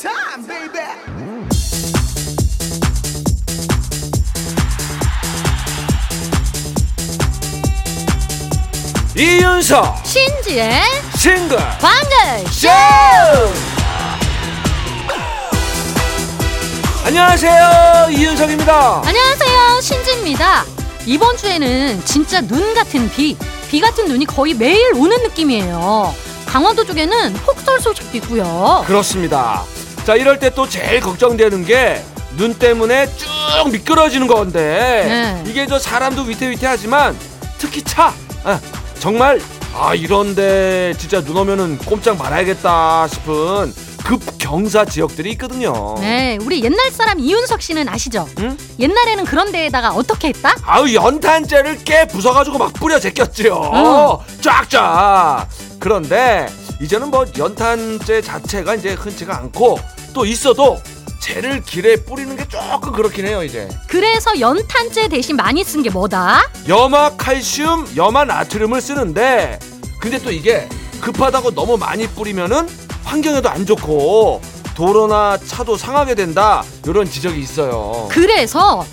time, baby. 이윤석 신지의 싱글 방글 쇼! 안녕하세요 이윤석입니다. 안녕하세요 신지입니다. 이번 주에는 진짜 눈 같은 비, 비 같은 눈이 거의 매일 오는 느낌이에요. 강원도 쪽에는 폭설 소식도 있고요. 그렇습니다 자 이럴 때 또 제일 걱정되는 게 눈 때문에 쭉 미끄러지는 건데 네. 이게 저 사람도 위태위태하지만 특히 차 아, 정말 아 이런데 진짜 눈 오면은 꼼짝 말아야겠다 싶은 급경사 지역들이 있거든요 네 우리 옛날 사람 이윤석 씨는 아시죠? 응? 옛날에는 그런 데에다가 어떻게 했다? 아우 연탄재를 깨 부숴가지고 막 뿌려 제꼈지요 어. 쫙쫙 그런데 이제는 뭐 연탄재 자체가 이제 흔치가 않고 또 있어도 재를 길에 뿌리는 게 조금 그렇긴 해요 이제. 그래서 연탄재 대신 많이 쓴 게 뭐다? 염화 칼슘 염화 나트륨을 쓰는데 근데 또 이게 급하다고 너무 많이 뿌리면은 환경에도 안 좋고 도로나 차도 상하게 된다. 이런 지적이 있어요. 그래서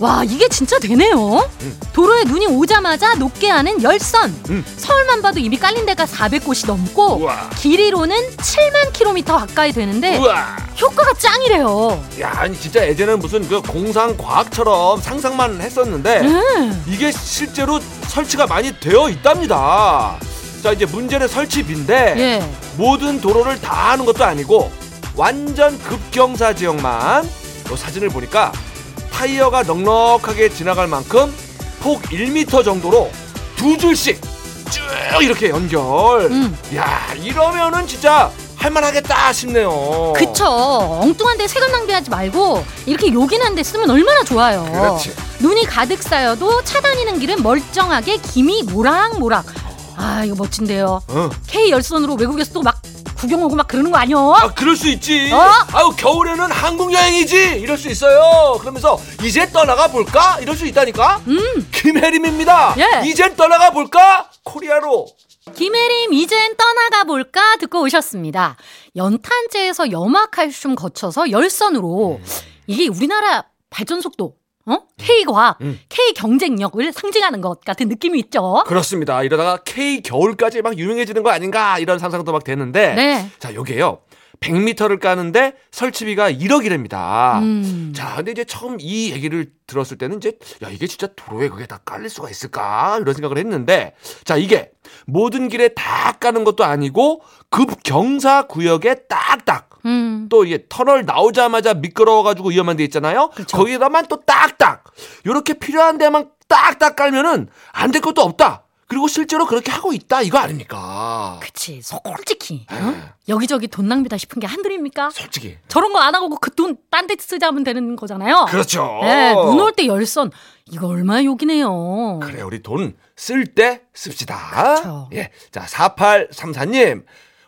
와 이게 진짜 되네요. 음. 도로에 눈이 오자마자 녹게 하는 열선. 음. 서울만 봐도 이미 깔린 데가 400곳이 넘고 우와 길이로는 7만 킬로미터 가까이 되는데 우와 효과가 짱이래요. 야 아니 진짜 예전에는 무슨 그 공상 과학처럼 상상만 했었는데 음. 이게 실제로 설치가 많이 되어 있답니다. 자 이제 문제는 설치비인데 예. 모든 도로를 다 하는 것도 아니고 완전 급경사 지역만 요 사진을 보니까 타이어가 넉넉하게 지나갈 만큼 폭 1m 정도로 두 줄씩 쭉 이렇게 연결. 음. 야 이러면은 진짜 할만하겠다 싶네요. 그쵸. 엉뚱한 데 세금 낭비하지 말고 이렇게 요긴한 데 쓰면 얼마나 좋아요. 그렇지. 눈이 가득 쌓여도 차 다니는 길은 멀쩡하게 김이 모락모락. 아 이거 멋진데요. 어. K 열선으로 외국에서도 막 구경 오고 막 그러는 거 아니야? 아 그럴 수 있지 어? 아유 겨울에는 한국 여행이지 이럴 수 있어요 그러면서 이제 떠나가 볼까 이럴 수 있다니까 음. 김혜림입니다 예. 이젠 떠나가 볼까 코리아로 김혜림 이젠 떠나가 볼까 듣고 오셨습니다. 연탄재에서 염화칼슘 거쳐서 열선으로 이게 우리나라 발전 속도, 어? K 과학, 음. K 경쟁력을 상징하는 것 같은 느낌이 있죠. 그렇습니다 이러다가 K 겨울까지 막 유명해지는 거 아닌가 이런 상상도 막 되는데 네. 자 여기에요 100m를 까는데 설치비가 1억이랍니다 음. 자, 근데 이제 처음 이 얘기를 들었을 때는 이제 야 이게 진짜 도로에 그게 다 깔릴 수가 있을까 이런 생각을 했는데 자 이게 모든 길에 다 까는 것도 아니고 급경사 구역에 딱딱 음. 또 이게 터널 나오자마자 미끄러워가지고 위험한 데 있잖아요. 그쵸. 거기다만 또 딱딱 요렇게 필요한 데만 딱딱 깔면은 안 될 것도 없다. 그리고 실제로 그렇게 하고 있다 이거 아닙니까? 그치, 솔직히. 어? 네. 여기저기 돈 낭비다 싶은 게 한둘입니까? 솔직히 저런 거 안 하고 그 돈 딴 데 쓰자면 되는 거잖아요. 그렇죠. 네, 눈올 때 열선. 이거 얼마나 욕이네요. 그래 우리 돈 쓸 때 씁시다. 그렇죠. 예. 자, 4834님.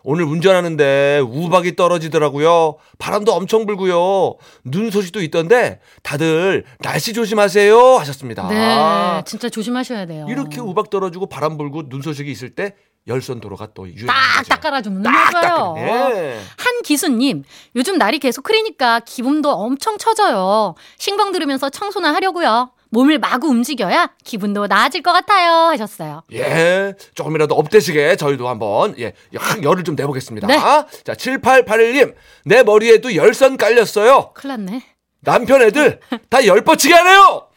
오늘 운전하는데 우박이 떨어지더라고요. 바람도 엄청 불고요. 눈 소식도 있던데 다들 날씨 조심하세요 하셨습니다. 네, 진짜 조심하셔야 돼요. 이렇게 우박 떨어지고 바람 불고 눈 소식이 있을 때 열선 도로가 또 유행하는 딱 거죠. 닦아라주면 딱딱 좋아요. 네. 한기수님, 요즘 날이 계속 흐리니까 기분도 엄청 처져요. 신방 들으면서 청소나 하려고요. 몸을 마구 움직여야 기분도 나아질 것 같아요. 하셨어요. 예, 조금이라도 업되시게 저희도 한번 예, 확 열을 좀 내보겠습니다. 네. 자, 7881님, 내 머리에도 열선 깔렸어요. 큰일 났네. 남편 애들 다 열뻗치게 하네요.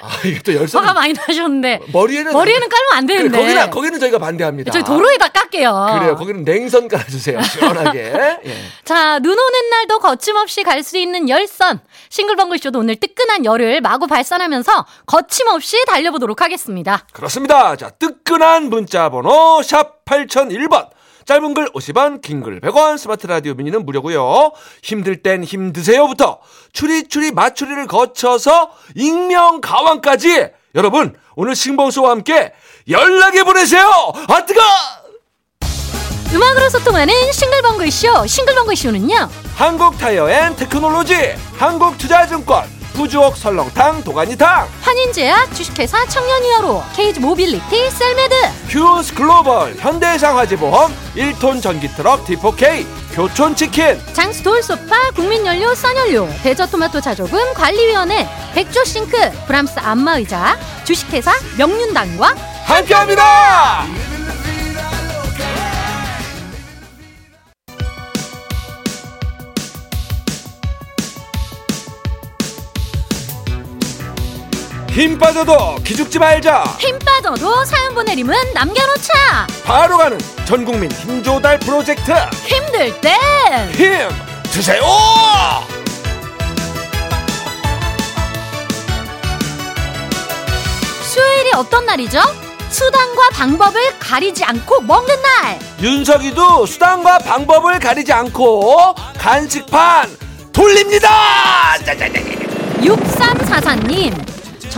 아, 이게 또 열선 화가 많이 나셨는데. 머리에는 머리에는 깔면 안 그래, 되는데. 거기는 거기는 저희가 반대합니다. 저희 도로에다 깎게요. 그래요. 거기는 냉선 깔아주세요. 시원하게. 예. 자, 눈 오는 날도 거침없이 갈 수 있는 열선. 싱글벙글쇼도 오늘 뜨끈한 열을 마구 발산하면서 거침없이 달려보도록 하겠습니다. 그렇습니다. 자, 뜨끈한 문자 번호 샵 8001번. 짧은 글 50원, 긴 글 100원, 스마트 라디오 미니는 무료고요. 힘들 땐 힘드세요부터 추리추리 맞추리를 거쳐서 익명 가왕까지 여러분 오늘 싱벙쇼와 함께 연락해 보내세요. 아 뜨거! 음악으로 소통하는 싱글벙글쇼. 싱글벙글쇼는요. 한국 타이어 앤 테크놀로지, 한국 투자증권, 부주옥 설렁탕 도가니탕, 환인제약, 주식회사 청년이어로, KG 모빌리티, 셀메드, 휴스 글로벌, 현대해상 화재보험, 1톤 전기 트럭 D4K, 교촌치킨. 장수 돌소파 국민연료 써연료 대저토마토 자조금 관리위원회 백조 싱크 브람스 안마의자 주식회사 명륜당과 함께합니다 힘 빠져도 기죽지 말자. 힘 빠져도 사연 보내림은 남겨놓자. 바로 가는 전국민 힘조달 프로젝트. 힘들 땐 힘 드세요. 수요일이 어떤 날이죠? 수단과 방법을 가리지 않고 먹는 날. 윤석이도 수단과 방법을 가리지 않고 간식판 돌립니다. 6344님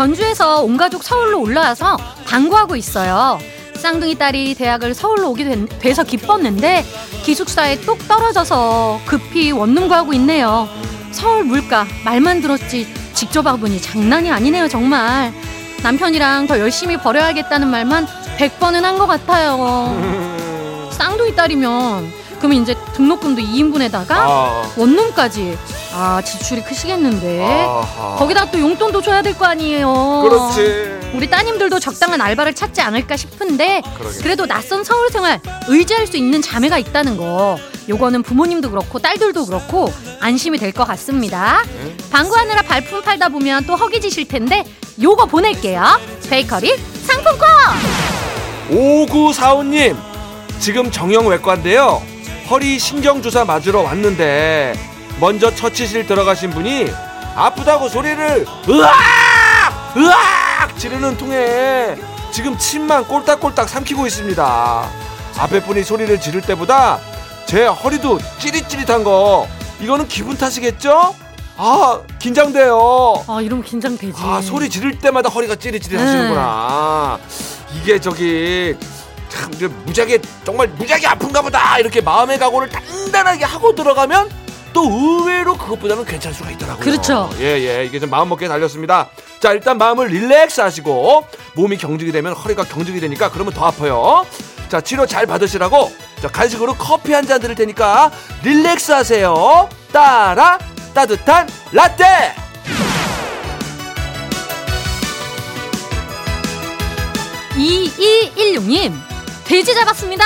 전주에서 온 가족 서울로 올라와서 당구하고 있어요. 쌍둥이 딸이 대학을 서울로 오게 된- 돼서 기뻤는데 기숙사에 뚝 떨어져서 급히 원룸 구하고 있네요. 서울 물가 말만 들었지 직접 와보니 장난이 아니네요 정말. 남편이랑 더 열심히 벌어야겠다는 말만 100번은 한 것 같아요. 쌍둥이 딸이면 그럼 이제 등록금도 2인분에다가 아, 원룸까지 아 지출이 크시겠는데. 아하. 거기다 또 용돈도 줘야 될 거 아니에요. 그렇지. 우리 따님들도 적당한 알바를 찾지 않을까 싶은데 그러게. 그래도 낯선 서울 생활 의지할 수 있는 자매가 있다는 거. 요거는 부모님도 그렇고 딸들도 그렇고 안심이 될 것 같습니다. 네. 방구하느라 발품 팔다 보면 또 허기지실 텐데 요거 보낼게요. 베이커리 상품권! 5945님 지금 정형외과인데요. 허리 신경주사 맞으러 왔는데 먼저 처치실 들어가신 분이 아프다고 소리를 으악! 으악! 지르는 통에 지금 침만 꼴딱꼴딱 삼키고 있습니다. 앞에 분이 소리를 지를 때보다 제 허리도 찌릿찌릿한 거. 이거는 기분 탓이겠죠? 아 긴장돼요. 아 이러면 긴장되지. 아 소리 지를 때마다 허리가 찌릿찌릿 네. 하시는구나. 이게 저기 참 무지하게 정말 무지하게 아픈가 보다. 이렇게 마음의 각오를 단단하게 하고 들어가면 또 의외로 그것보다는 괜찮을 수가 있더라고요. 그렇죠. 예 예. 이게 좀 마음먹기에 달렸습니다. 자 일단 마음을 릴렉스 하시고 몸이 경직이 되면 허리가 경직이 되니까 그러면 더 아파요. 자 치료 잘 받으시라고. 자 간식으로 커피 한 잔 드릴 테니까 릴렉스 하세요. 따라 따뜻한 라떼! 2216님, 돼지 잡았습니다.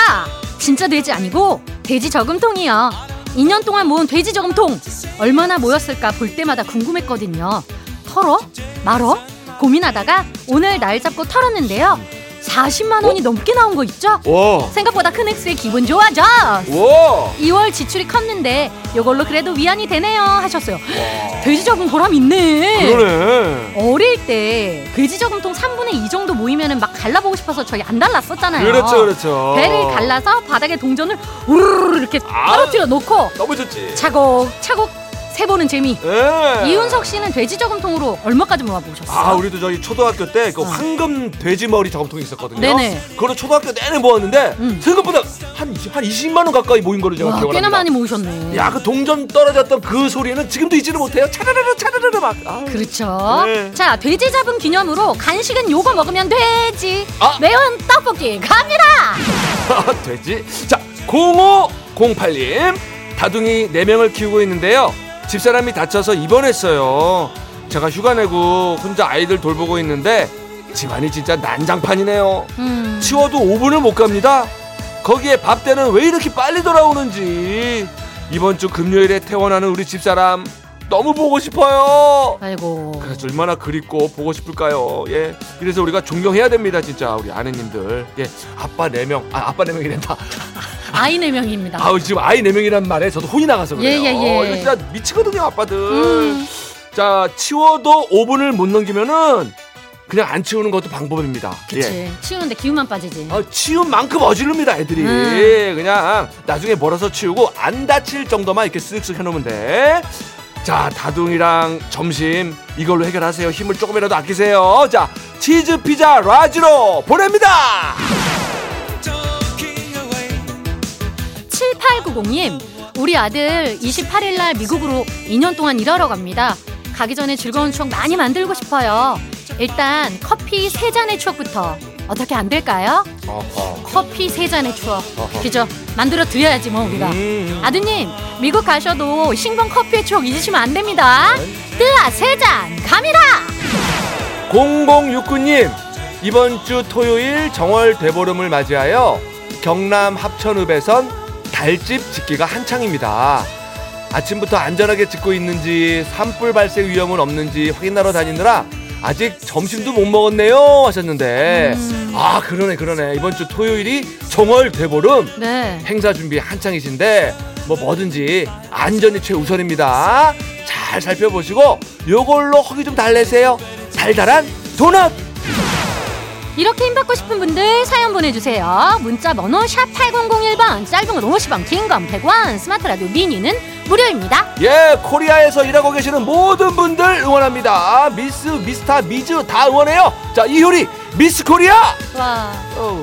진짜 돼지 아니고 돼지 저금통이요. 2년 동안 모은 돼지 저금통 얼마나 모였을까 볼 때마다 궁금했거든요. 털어? 말어? 고민하다가 오늘 날 잡고 털었는데요. 40만 원이 넘게 나온 거 있죠? 와 생각보다 큰 액수에 기분 좋아져. 와 2월 지출이 컸는데 이걸로 그래도 위안이 되네요 하셨어요. 돼지 저금 보람 있네. 그러네. 어릴 때 돼지 저금통 3분의 2 정도 모이면은 막 갈라보고 싶어서 저희 안 달랐었잖아요. 그렇죠, 그렇죠. 배를 갈라서 바닥에 동전을 우르르 이렇게 아. 떨어뜨려 놓고 너무 좋지. 차곡 차곡 세 보는 재미. 예. 이윤석 씨는 돼지 저금통으로 얼마까지 모아보셨어요? 아, 우리도 저기 초등학교 때그 어. 황금 돼지 머리 저금통이 있었거든요. 네네. 그걸 초등학교 내내 모았는데 음. 생각보다 한, 20, 한 20만 원 가까이 모인 거를 제가 와, 기억을 꽤나 합니다. 많이 모으셨네. 야, 그 동전 떨어졌던 그 소리는 지금도 잊지를 못해요. 차르르르 차르르르 막. 아유. 그렇죠. 네. 자, 돼지 잡은 기념으로 간식은 요거 먹으면 되지. 아. 매운 떡볶이 갑니다. 돼지. 자, 0508님. 다둥이 4명을 키우고 있는데요. 집사람이 다쳐서 입원했어요. 제가 휴가 내고 혼자 아이들 돌보고 있는데 집안이 진짜 난장판이네요. 음. 치워도 5분을 못 갑니다. 거기에 밥 때는 왜 이렇게 빨리 돌아오는지. 이번 주 금요일에 퇴원하는 우리 집사람 너무 보고 싶어요. 아이고. 그래서 얼마나 그립고 보고 싶을까요? 예. 그래서 우리가 존경해야 됩니다, 진짜 우리 아내님들. 예. 아빠 4명. 아, 아빠 4명이란다. 아이 네 명입니다. 아우 지금 아이 4명이란 말에 저도 혼이 나가서 그래요. 예, 예, 예. 이거 진짜 미치거든요, 아빠들. 음. 자, 치워도 5분을 못 넘기면은 그냥 안 치우는 것도 방법입니다. 그치. 예. 치우는데 기운만 빠지지. 어, 치운 만큼 어지릅니다, 애들이. 음. 그냥 나중에 멀어서 치우고 안 다칠 정도만 이렇게 쓱쓱 해놓으면 돼. 자, 다둥이랑 점심 이걸로 해결하세요. 힘을 조금이라도 아끼세요. 자, 치즈 피자 라지로 보냅니다. 7890님, 우리 아들 28일 날 미국으로 2년 동안 일하러 갑니다. 가기 전에 즐거운 추억 많이 만들고 싶어요. 일단 커피 세 잔의 추억부터 어떻게 안 될까요? 어허. 커피 세 잔의 추억. 어허. 그죠? 만들어 드려야지 뭐 우리가. 음. 아드님 미국 가셔도 싱번 커피의 추억 잊으시면 안 됩니다. 뜨아 세 잔 갑니다. 0069님 이번 주 토요일 정월 대보름을 맞이하여 경남 합천읍에선 달집 짓기가 한창입니다. 아침부터 안전하게 짓고 있는지 산불 발생 위험은 없는지 확인하러 다니느라 아직 점심도 못 먹었네요 하셨는데 음. 아 그러네 그러네 이번 주 토요일이 정월 대보름 네. 행사 준비 한창이신데 뭐 뭐든지 안전이 최우선입니다. 잘 살펴보시고 요걸로 허기 좀 달래세요. 달달한 도넛. 이렇게 힘받고 싶은 분들 사연 보내주세요. 문자 번호 샵 8001번 짧은 건 50원 긴 건 100원 스마트 라디오 미니는 무료입니다. 예, 코리아에서 일하고 계시는 모든 분들 응원합니다. 미스, 미스타, 미즈 다 응원해요. 자, 이효리 미스 코리아. 와. 어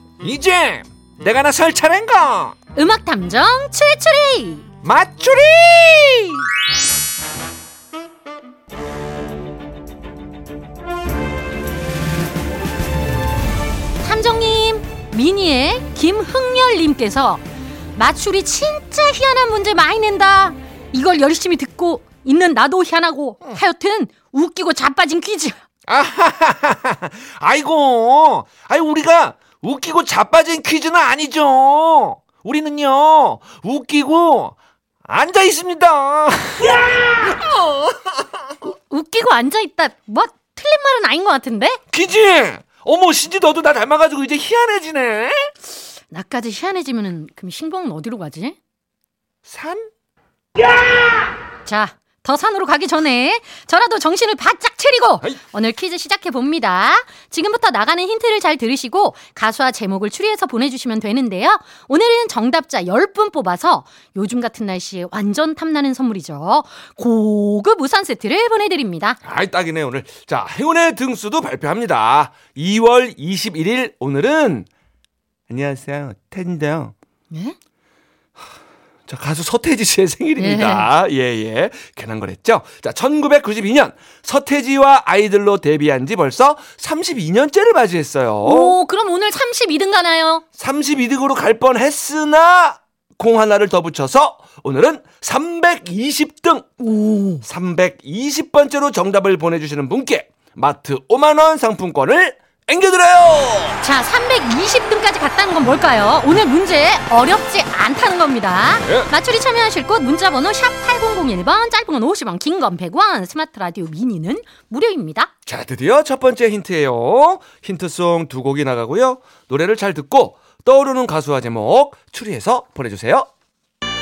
이제 내가 나설 차례인가? 음악 탐정 추리추리. 맞추리! 탐정님 미니의 김흥열님께서 맞추리 진짜 희한한 문제 많이 낸다. 이걸 열심히 듣고 있는 나도 희한하고 하여튼 웃기고 자빠진 퀴즈. 아하하하. 아이고, 아이 우리가 웃기고 자빠진 퀴즈는 아니죠. 우리는요 웃기고 앉아 있습니다. 웃기고 앉아 있다. 뭐 틀린 말은 아닌 것 같은데? 퀴즈. 어머 신지 너도 나 닮아가지고 이제 희한해지네. 나까지 희한해지면은 그럼 신봉은 어디로 가지? 산? 자, 더 산으로 가기 전에 저라도 정신을 바짝 차리고. 오늘 퀴즈 시작해 봅니다. 지금부터 나가는 힌트를 잘 들으시고 가수와 제목을 추리해서 보내주시면 되는데요. 오늘은 정답자 10분 뽑아서 요즘 같은 날씨에 완전 탐나는 선물이죠. 고급 우산 세트를 보내드립니다. 아이 딱이네 오늘. 자 행운의 등수도 발표합니다. 2월 21일 오늘은 안녕하세요 텐데요. 네? 자, 가수 서태지 씨의 생일입니다. 예, 예. 괜한 거랬죠? 자, 1992년 서태지와 아이들로 데뷔한 지 벌써 32년째를 맞이했어요. 오, 그럼 오늘 32등 가나요? 32등으로 갈 뻔 했으나 공 하나를 더 붙여서 오늘은 320등. 오. 320번째로 정답을 보내주시는 분께 마트 5만원 상품권을 앵겨드려요! 자, 320등까지 갔다는 건 뭘까요? 오늘 문제 어렵지 않다는 겁니다. 예. 맞추리 참여하실 곳 문자번호 샵 8001번, 짧은 건 50원, 긴 건 100원, 스마트 라디오 미니는 무료입니다. 자, 드디어 첫 번째 힌트예요. 힌트송 두 곡이 나가고요. 노래를 잘 듣고 떠오르는 가수와 제목 추리해서 보내주세요.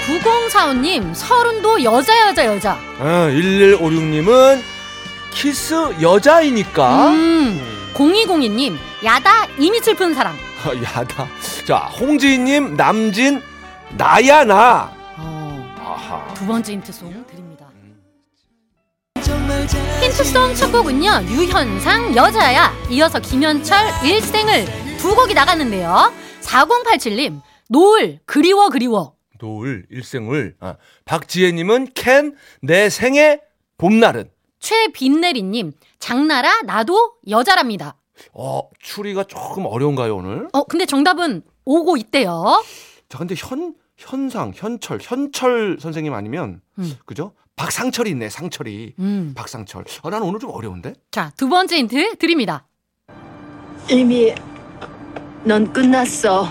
9045님, 서른도 여자, 여자, 여자. 아, 1156님은 키스 여자이니까. 음, 0202님, 야다, 이미 슬픈 사랑. 아, 야다. 자, 홍지인님, 남진, 나야, 나. 어, 아하. 두 번째 힌트송 드립니다. 힌트송 첫 곡은요 유현상 여자야 이어서 김현철 일생을 두 곡이 나갔는데요 4087님 노을 그리워 그리워 노을, 일생을. 아, 박지혜님은 캔, 내 생애, 봄날은. 최빈내리님 장나라 나도 여자랍니다 어, 추리가 조금 어려운가요, 오늘? 어 근데 정답은 오고 있대요 자, 근데 현, 현상, 현철, 현철 선생님 아니면, 음. 그죠? 박상철이 있네, 상철이. 음. 박상철. 아, 난 오늘 좀 어려운데? 자 두 번째 힌트 드립니다 이미 넌 끝났어.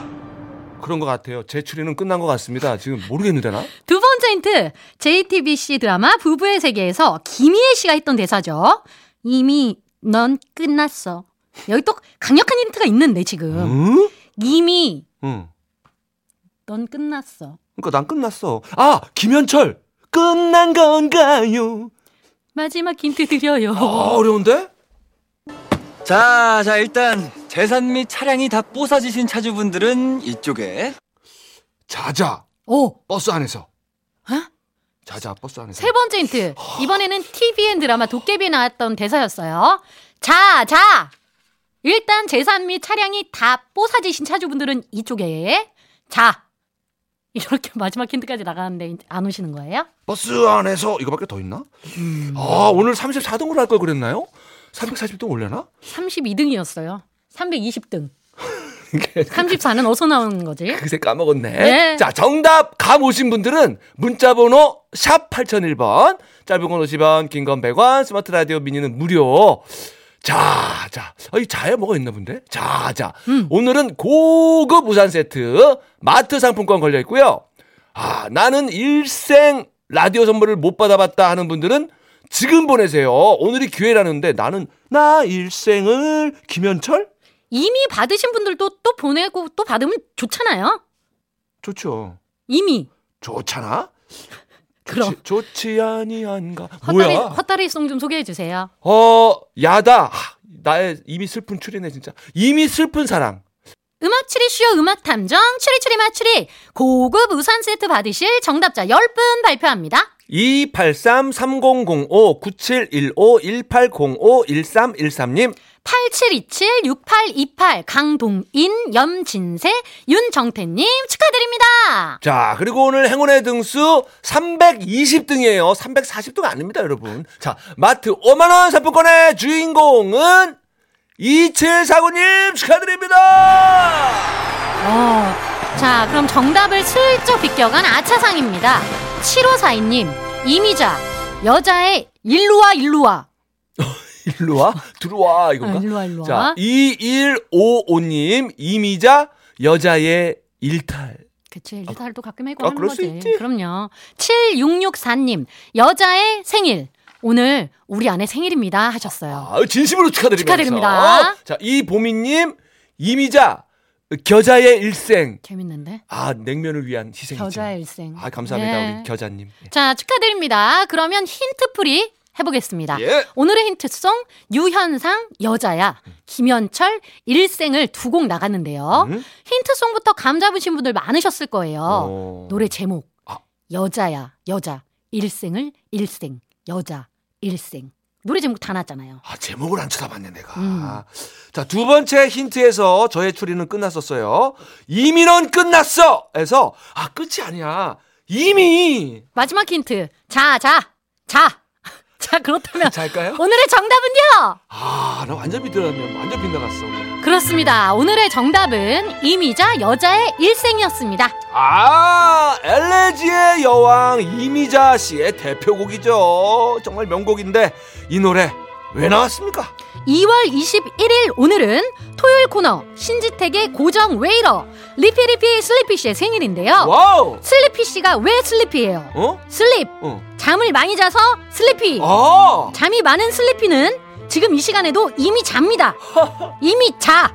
그런 것 같아요. 제 추리는 끝난 것 같습니다. 지금 모르겠는데, 나? 두 번째 힌트 JTBC 드라마 부부의 세계에서 김희애 씨가 했던 대사죠 이미 넌 끝났어 여기 또 강력한 힌트가 있는데 지금 응? 이미 응. 넌 끝났어. 그러니까 난 끝났어. 아, 김현철. 끝난 건가요? 마지막 힌트 드려요. 아, 어려운데? 자, 자 일단 재산 및 차량이 다 뽀사지신 차주분들은 이쪽에 자자 오, 버스 안에서. 어? 자자 버스 안에서. 세 번째 힌트. 이번에는 TVN 드라마 도깨비에 나왔던 대사였어요. 자, 자. 일단 재산 및 차량이 다 뽀사지신 차주분들은 이쪽에. 자. 이렇게 마지막 힌트까지 나가는데 안 오시는 거예요? 버스 안에서 이거밖에 더 있나? 아 오늘 34등으로 할 걸 그랬나요? 340등 올려나? 32등이었어요. 320등. 34는 어디서 나오는 거지? 그새 까먹었네. 네. 자, 정답 감 오신 분들은 문자 번호 샵 8001번, 짧은 건 50원, 긴 건 100원, 스마트 라디오 미니는 무료. 자, 자. 아, 이 자에 뭐가 있나 본데? 자, 자. 음. 오늘은 고급 우산 세트, 마트 상품권 걸려 있고요. 아, 나는 일생 라디오 선물을 못 받아봤다 하는 분들은 지금 보내세요. 오늘이 기회라는데 나는 나 일생을 김현철? 이미 받으신 분들도 또 보내고 또 받으면 좋잖아요. 좋죠. 이미. 좋잖아. 그럼. 좋지, 좋지 아니한가. 헛다리, 뭐야? 헛다리 송 좀 소개해 주세요. 어 야다. 하, 나의 이미 슬픈 추리네 진짜. 이미 슬픈 사랑. 음악 추리쇼 음악 탐정 추리추리 맞추리 고급 우산 세트 받으실 정답자 10분 발표합니다. 283-3005-9715-1805-1313님 8727-6828 강동인 염진세 윤정태님 축하드립니다. 자, 그리고 오늘 행운의 등수 320등이에요. 340등 아닙니다, 여러분. 자, 마트 5만원 상품권의 주인공은 2749님 축하드립니다! 어, 자 그럼 정답을 슬쩍 비껴간 아차상입니다. 7542님 이미자 여자의 일루와 일루와 일로 와. 들어와. 이건가? 아, 일로 와 일로 와 자, 2155님, 이미자, 여자의 일탈. 그치, 일탈도 가끔 해고 아, 하는 거지. 있지. 그럼요. 7664님, 여자의 생일. 오늘 우리 아내 생일입니다. 하셨어요. 아, 진심으로 축하드립니다. 축하드립니다. 자, 이보미님, 이미자, 겨자의 일생. 재밌는데? 아, 냉면을 위한 희생이죠. 여자의 일생. 아, 감사합니다. 네. 우리 겨자님. 예. 자, 축하드립니다. 그러면 힌트풀이 해보겠습니다. 예. 오늘의 힌트송, 유현상, 여자야, 김현철, 일생을 두 곡 나갔는데요. 음? 힌트송부터 감 잡으신 분들 많으셨을 거예요. 어. 노래 제목 아. 여자야 여자 일생을 일생 여자 일생 노래 제목 다 났잖아요. 아, 제목을 안 쳐다봤네, 내가. 음. 자, 두 번째 힌트에서 저의 추리는 끝났었어요. 이민원 끝났어! 에서, 아, 끝이 아니야. 이미! 마지막 힌트 자자 자. 자 그렇다면 잘까요? 오늘의 정답은요. 아, 나 완전 빗들었네. 완전 빗나갔어. 그렇습니다. 오늘의 정답은 이미자 여자의 일생이었습니다. 아, 엘레지의 여왕 이미자 씨의 대표곡이죠. 정말 명곡인데, 이 노래 왜 나왔습니까? 2월 21일 오늘은 토요일 코너 신지택의 고정 웨이터 리피리피 슬리피 씨의 생일인데요. Wow! 슬리피 씨가 왜 슬리피예요? 어? Sleep 어. 잠을 많이 자서 슬리피. 아! 잠이 많은 슬리피는 지금 이 시간에도 이미 잡니다. 이미 자.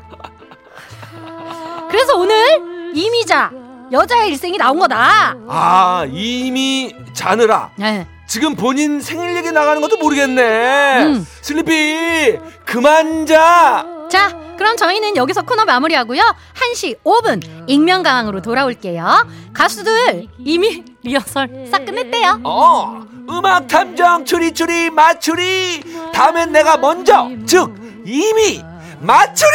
그래서 오늘 이미 자 여자의 일생이 나온 거다. 아, 이미 자느라. 네. 지금 본인 생일 얘기 나가는 것도 모르겠네. 음. 슬리피, 그만 자! 자, 그럼 저희는 여기서 코너 마무리하고요. 1시 5분 익명강으로 돌아올게요. 가수들 이미 리허설 싹 끝냈대요. 어, 음악 탐정 추리추리 맞추리. 다음엔 내가 먼저, 즉, 이미 맞추리!